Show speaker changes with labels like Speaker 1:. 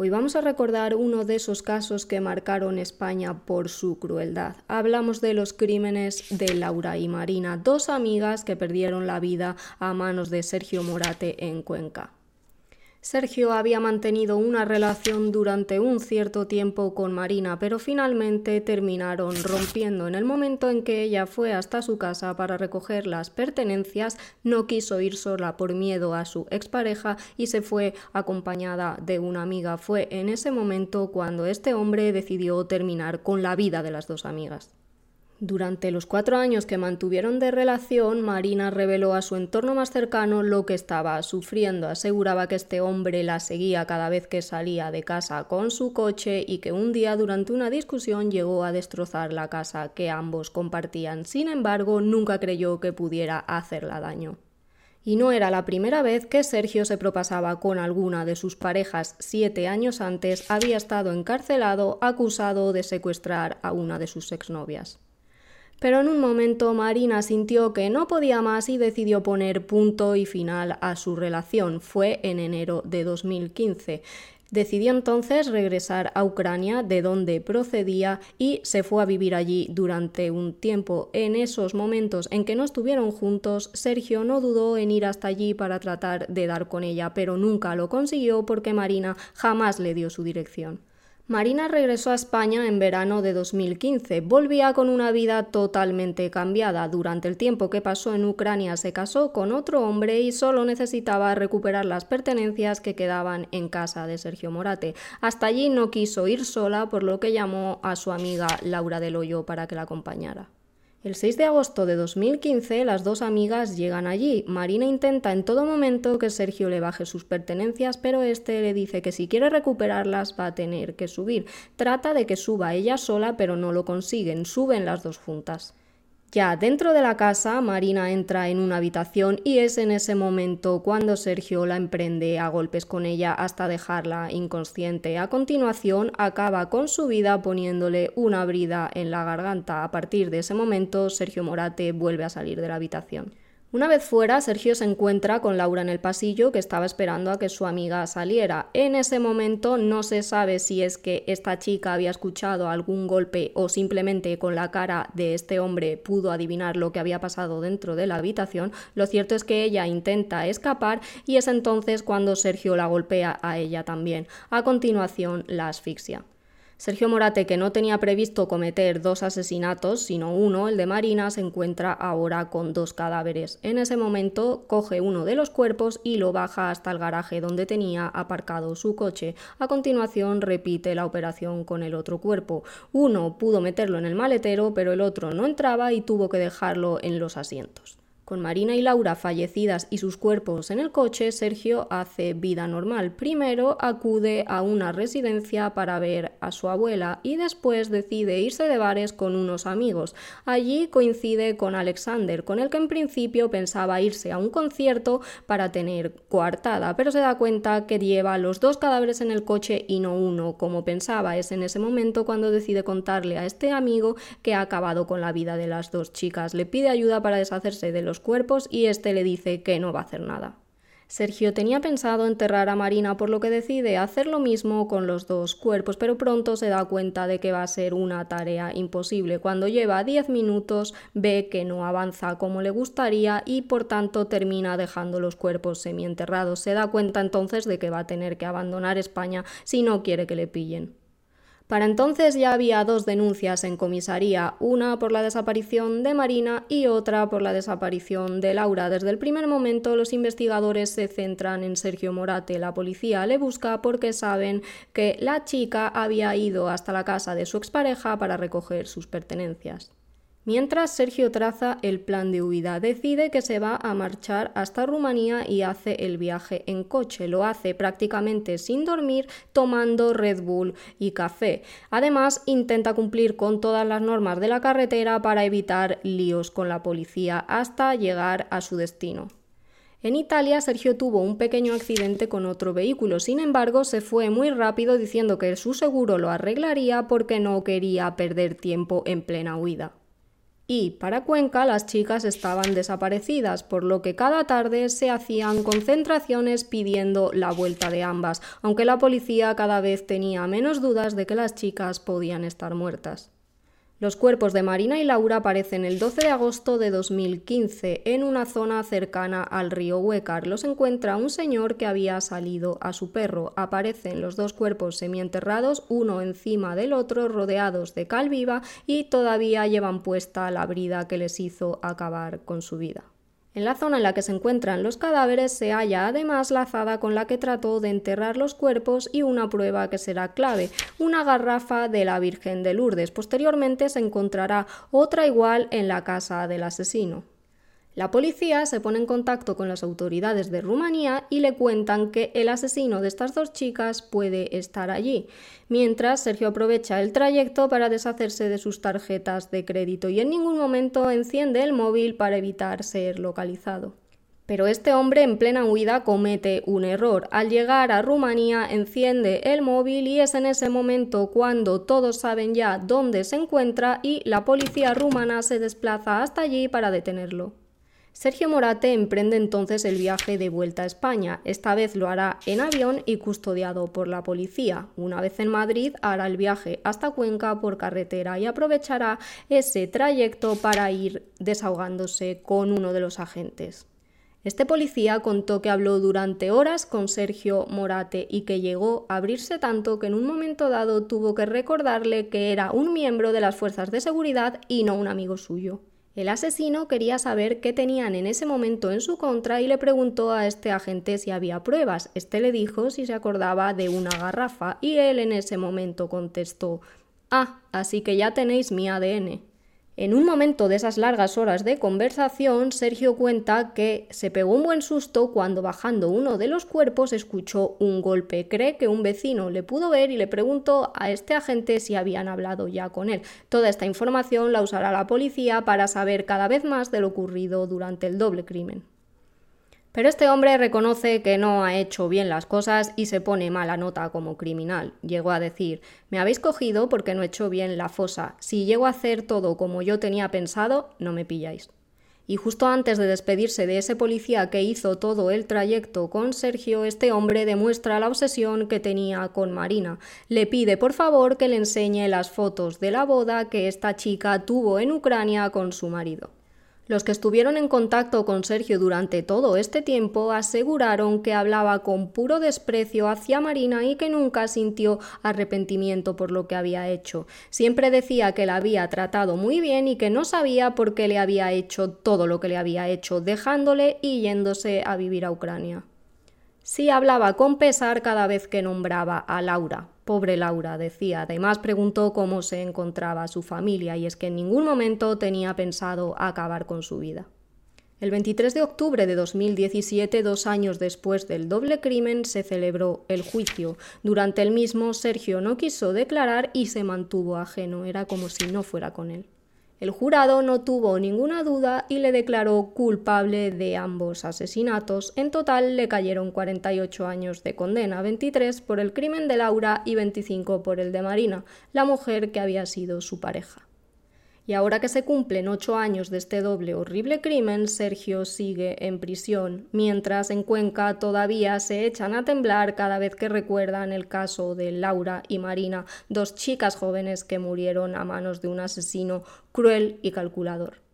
Speaker 1: Hoy vamos a recordar uno de esos casos que marcaron España por su crueldad. Hablamos de los crímenes de Laura y Marina, dos amigas que perdieron la vida a manos de Sergio Morate en Cuenca. Sergio había mantenido una relación durante un cierto tiempo con Marina, pero finalmente terminaron rompiendo. En el momento en que ella fue hasta su casa para recoger las pertenencias, no quiso ir sola por miedo a su expareja y se fue acompañada de una amiga. Fue en ese momento cuando este hombre decidió terminar con la vida de las dos amigas. Durante los cuatro años que mantuvieron de relación, Marina reveló a su entorno más cercano lo que estaba sufriendo. Aseguraba que este hombre la seguía cada vez que salía de casa con su coche y que un día durante una discusión llegó a destrozar la casa que ambos compartían. Sin embargo, nunca creyó que pudiera hacerla daño. Y no era la primera vez que Sergio se propasaba con alguna de sus parejas. Siete años antes había estado encarcelado acusado de secuestrar a una de sus exnovias. Pero en un momento Marina sintió que no podía más y decidió poner punto y final a su relación. Fue en enero de 2015. Decidió entonces regresar a Ucrania, de donde procedía, y se fue a vivir allí durante un tiempo. En esos momentos en que no estuvieron juntos, Sergio no dudó en ir hasta allí para tratar de dar con ella, pero nunca lo consiguió porque Marina jamás le dio su dirección. Marina regresó a España en verano de 2015. Volvía con una vida totalmente cambiada. Durante el tiempo que pasó en Ucrania se casó con otro hombre y solo necesitaba recuperar las pertenencias que quedaban en casa de Sergio Morate. Hasta allí no quiso ir sola, por lo que llamó a su amiga Laura del Hoyo para que la acompañara. El 6 de agosto de 2015 las dos amigas llegan allí. Marina intenta en todo momento que Sergio le baje sus pertenencias, pero este le dice que si quiere recuperarlas va a tener que subir. Trata de que suba ella sola, pero no lo consiguen. Suben las dos juntas. Ya dentro de la casa, Marina entra en una habitación y es en ese momento cuando Sergio la emprende a golpes con ella hasta dejarla inconsciente. A continuación, acaba con su vida poniéndole una brida en la garganta. A partir de ese momento, Sergio Morate vuelve a salir de la habitación. Una vez fuera, Sergio se encuentra con Laura en el pasillo que estaba esperando a que su amiga saliera. En ese momento no se sabe si es que esta chica había escuchado algún golpe o simplemente con la cara de este hombre pudo adivinar lo que había pasado dentro de la habitación. Lo cierto es que ella intenta escapar y es entonces cuando Sergio la golpea a ella también. A continuación la asfixia. Sergio Morate, que no tenía previsto cometer dos asesinatos, sino uno, el de Marina, se encuentra ahora con dos cadáveres. En ese momento coge uno de los cuerpos y lo baja hasta el garaje donde tenía aparcado su coche. A continuación repite la operación con el otro cuerpo. Uno pudo meterlo en el maletero, pero el otro no entraba y tuvo que dejarlo en los asientos. Con Marina y Laura fallecidas y sus cuerpos en el coche, Sergio hace vida normal. Primero acude a una residencia para ver a su abuela y después decide irse de bares con unos amigos. Allí coincide con Alexander, con el que en principio pensaba irse a un concierto para tener coartada, pero se da cuenta que lleva los dos cadáveres en el coche y no uno, como pensaba. Es en ese momento cuando decide contarle a este amigo que ha acabado con la vida de las dos chicas. Le pide ayuda para deshacerse de los cuerpos y este le dice que no va a hacer nada. Sergio tenía pensado enterrar a Marina, por lo que decide hacer lo mismo con los dos cuerpos, pero pronto se da cuenta de que va a ser una tarea imposible. Cuando lleva 10 minutos ve que no avanza como le gustaría y por tanto termina dejando los cuerpos semienterrados. Se da cuenta entonces de que va a tener que abandonar España si no quiere que le pillen. Para entonces ya había dos denuncias en comisaría, una por la desaparición de Marina y otra por la desaparición de Laura. Desde el primer momento los investigadores se centran en Sergio Morate. La policía le busca porque saben que la chica había ido hasta la casa de su expareja para recoger sus pertenencias. Mientras Sergio traza el plan de huida, decide que se va a marchar hasta Rumanía y hace el viaje en coche. Lo hace prácticamente sin dormir, tomando Red Bull y café. Además, intenta cumplir con todas las normas de la carretera para evitar líos con la policía hasta llegar a su destino. En Italia, Sergio tuvo un pequeño accidente con otro vehículo, sin embargo, se fue muy rápido diciendo que su seguro lo arreglaría porque no quería perder tiempo en plena huida. Y para Cuenca las chicas estaban desaparecidas, por lo que cada tarde se hacían concentraciones pidiendo la vuelta de ambas, aunque la policía cada vez tenía menos dudas de que las chicas podían estar muertas. Los cuerpos de Marina y Laura aparecen el 12 de agosto de 2015 en una zona cercana al río Huecar. Los encuentra un señor que había salido a su perro. Aparecen los dos cuerpos semienterrados, uno encima del otro, rodeados de cal viva y todavía llevan puesta la brida que les hizo acabar con su vida. En la zona en la que se encuentran los cadáveres se halla además la azada con la que trató de enterrar los cuerpos y una prueba que será clave, una garrafa de la Virgen de Lourdes. Posteriormente se encontrará otra igual en la casa del asesino. La policía se pone en contacto con las autoridades de Rumanía y le cuentan que el asesino de estas dos chicas puede estar allí, mientras Sergio aprovecha el trayecto para deshacerse de sus tarjetas de crédito y en ningún momento enciende el móvil para evitar ser localizado. Pero este hombre en plena huida comete un error. Al llegar a Rumanía enciende el móvil y es en ese momento cuando todos saben ya dónde se encuentra y la policía rumana se desplaza hasta allí para detenerlo. Sergio Morate emprende entonces el viaje de vuelta a España. Esta vez lo hará en avión y custodiado por la policía. Una vez en Madrid hará el viaje hasta Cuenca por carretera y aprovechará ese trayecto para ir desahogándose con uno de los agentes. Este policía contó que habló durante horas con Sergio Morate y que llegó a abrirse tanto que en un momento dado tuvo que recordarle que era un miembro de las fuerzas de seguridad y no un amigo suyo. El asesino quería saber qué tenían en ese momento en su contra y le preguntó a este agente si había pruebas. Este le dijo si se acordaba de una garrafa y él en ese momento contestó Ah, así que ya tenéis mi ADN. En un momento de esas largas horas de conversación, Sergio cuenta que se pegó un buen susto cuando bajando uno de los cuerpos escuchó un golpe. Cree que un vecino le pudo ver y le preguntó a este agente si habían hablado ya con él. Toda esta información la usará la policía para saber cada vez más de lo ocurrido durante el doble crimen. Pero este hombre reconoce que no ha hecho bien las cosas y se pone mala nota como criminal. Llegó a decir, me habéis cogido porque no he hecho bien la fosa. Si llego a hacer todo como yo tenía pensado, no me pilláis. Y justo antes de despedirse de ese policía que hizo todo el trayecto con Sergio, este hombre demuestra la obsesión que tenía con Marina. Le pide por favor que le enseñe las fotos de la boda que esta chica tuvo en Ucrania con su marido. Los que estuvieron en contacto con Sergio durante todo este tiempo aseguraron que hablaba con puro desprecio hacia Marina y que nunca sintió arrepentimiento por lo que había hecho. Siempre decía que la había tratado muy bien y que no sabía por qué le había hecho todo lo que le había hecho, dejándole y yéndose a vivir a Ucrania. Sí hablaba con pesar cada vez que nombraba a Laura. Pobre Laura, decía. Además preguntó cómo se encontraba su familia y es que en ningún momento tenía pensado acabar con su vida. El 23 de octubre de 2017, dos años después del doble crimen, se celebró el juicio. Durante el mismo, Sergio no quiso declarar y se mantuvo ajeno. Era como si no fuera con él. El jurado no tuvo ninguna duda y le declaró culpable de ambos asesinatos. En total le cayeron 48 años de condena, 23 por el crimen de Laura y 25 por el de Marina, la mujer que había sido su pareja. Y ahora que se cumplen ocho años de este doble horrible crimen, Sergio sigue en prisión, mientras en Cuenca todavía se echan a temblar cada vez que recuerdan el caso de Laura y Marina, dos chicas jóvenes que murieron a manos de un asesino cruel y calculador.